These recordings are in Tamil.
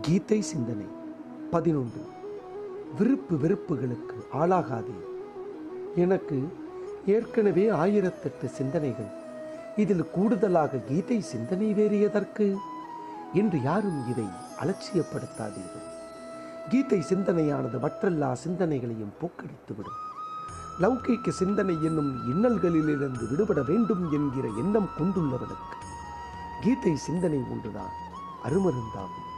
கீதை சிந்தனை பதினொன்று. விருப்பு வெறுப்புகளுக்கு ஆளாகாதே. எனக்கு ஏற்கனவே ஆயிரத்தெட்டு சிந்தனைகள். இதில் கூடுதலாக கீதை சிந்தனை வேறு எதற்கு? என்று யாரும் இதை அலட்சியப்படுத்தாதீர்கள். கீதை சிந்தனையானது மற்றெல்லா சிந்தனைகளையும் போக்கடித்துவிடும். லௌகிக்க சிந்தனை என்னும் இன்னல்களிலிருந்து விடுபட வேண்டும் என்கிற எண்ணம் கொண்டுள்ளவனுக்கு கீதை சிந்தனை ஒன்றுதான் அருமருந்தாகும்.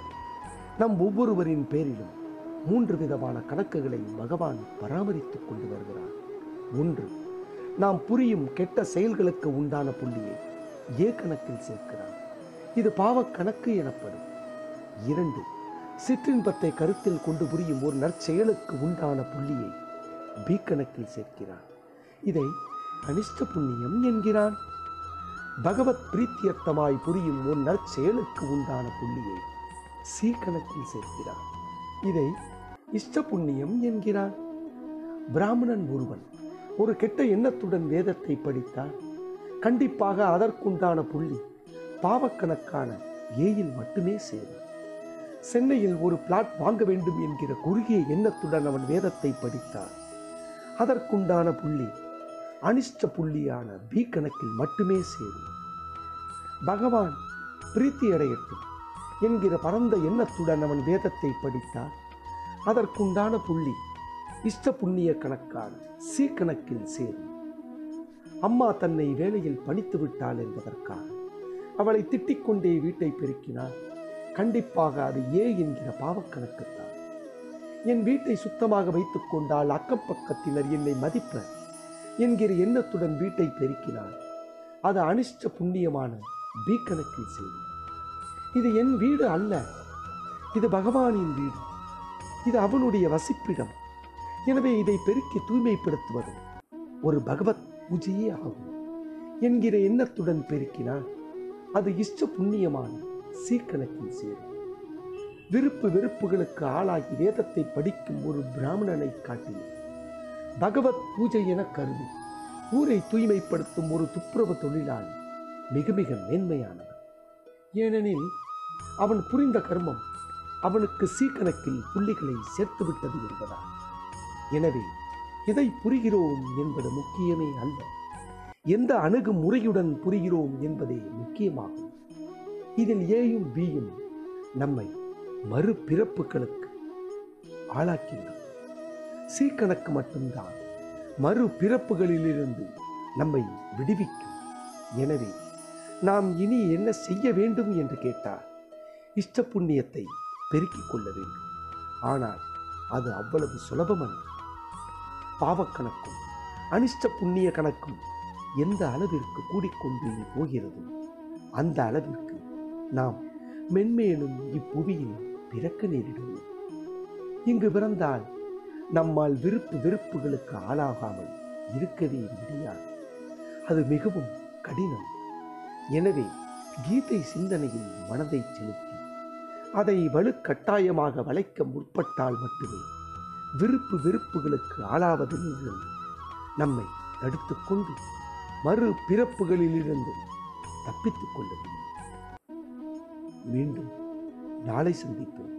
நம் ஒவ்வொருவரின் பேரிலும் மூன்று விதமான கணக்குகளை பகவான் பராமரித்துக் கொண்டு வருகிறார். ஒன்று நாம் புரியும் கெட்ட செயல்களுக்கு உண்டான புள்ளியை ஏ கணக்கில் சேர்க்கிறார். இது பாவக் கணக்கு எனப்படும். இரண்டு சிற்றின்பத்தை கருத்தில் கொண்டு புரியும் ஒரு நற்செயலுக்கு உண்டான புள்ளியை பி கணக்கில் சேர்க்கிறான் இதை கனிஷ்ட புண்ணியம் என்கிறான். பகவத் பிரீத்தியர்த்தமாய் புரியும் ஒரு நற்செயலுக்கு உண்டான புள்ளியை சீர்கணத்தில் கணக்கில் சேர்க்கிறான் இதை இஷ்ட புண்ணியம் என்கிறார். பிராமணன் ஒருவன் ஒரு கெட்ட எண்ணத்துடன் வேதத்தை படித்தால் கண்டிப்பாக அதற்குண்டான புள்ளி பாவக்கணக்கான ஏயில் மட்டுமே சேரும். சென்னையில் ஒரு பிளாட் வாங்க வேண்டும் என்கிற குறுகிய எண்ணத்துடன் அவன் வேதத்தை படித்தார் அதற்குண்டான புள்ளி அனிஷ்ட புள்ளியான பி கணக்கில் மட்டுமே சேரும். பகவான் பிரீத்தி அடையட்டும் என்கிற பரந்த எண்ணத்துடன் அவன் வேதத்தை படித்தார் அதற்குண்டான புள்ளி இஷ்ட புண்ணிய கணக்கான சி கணக்கில் சேரும். அம்மா தன்னை வேலையில் பணித்து விட்டாள் என்பதற்காக அவளை திட்டிக் கொண்டே வீட்டை பெருக்கினால் கண்டிப்பாக அது ஏ என்கிற பாவக்கணக்குத்தான். என் வீட்டை சுத்தமாக வைத்துக் கொண்டால் அக்கம் பக்கத்தினர் என்னை மதிப்பர் என்கிற எண்ணத்துடன் வீட்டை பெருக்கினாள். அது அனிஷ்ட புண்ணியமான பி கணக்கில் செய்யும் இது என் வீடு அல்ல. இது பகவானின் வீடு. இது அவனுடைய வசிப்பிடம். எனவே இதை பெருக்கி தூய்மைப்படுத்துவது ஒரு பகவத் பூஜையே ஆகும். என்கிற எண்ணத்துடன் பெருக்கினால் அது இஷ்ட புண்ணியமான சீர்கணக்கில் சேரும். விருப்பு வெறுப்புகளுக்கு ஆளாகி வேதத்தை படிக்கும் ஒரு பிராமணனை காட்டி பகவத் பூஜை என கருதி ஊரை தூய்மைப்படுத்தும் ஒரு துப்புரவு தொழிலாளி மிக மிக மேன்மையானவர் ஏனெனில் அவன் புரிந்த கர்மம் அவனுக்கு சீக்கணக்கில் புள்ளிகளை சேர்த்துவிட்டது என்பதால். எனவே எதை புரிகிறோம் என்பது முக்கியமே அல்ல. எந்த அணுகுமுறையுடன் புரிகிறோம் என்பதே முக்கியமாகும். இதில் ஏயும் பியும் நம்மை மறுபிறப்புகளுக்கு ஆளாக்கின்றன சீக்கணக்கு மட்டும்தான் மறுபிறப்புகளிலிருந்து நம்மை விடுவிக்கும். எனவே நாம் இனி என்ன செய்ய வேண்டும் என்று கேட்டால் இஷ்ட புண்ணியத்தை பெருக்கிக் கொள்ள வேண்டும். ஆனால் அது அவ்வளவு சுலபமல்ல. பாவக்கணக்கும் அனிஷ்ட புண்ணிய கணக்கும் எந்த அளவிற்கு கூடிக்கொண்டு போகிறது? அந்த அளவிற்கு நாம் மென்மேலும் இப்புவியில் பிறக்க நேரிடும் இங்கு பிறந்தால் நம்மால் விருப்பு வெறுப்புகளுக்கு ஆளாகாமல் இருக்கவே முடியாது. அது மிகவும் கடினம். எனவே கீதை சிந்தனையில் மனதை செலுத்தி அதை வலுக்கட்டாயமாக வளைக்க முற்பட்டால் மட்டுமே விருப்பு வெறுப்புகளுக்கு ஆளாவதிலிருந்து நம்மை தடுத்துக்கொண்டு மறு பிறப்புகளிலிருந்து தப்பித்துக் கொள்ள முடியும் மீண்டும் நாளை சந்திப்போம்.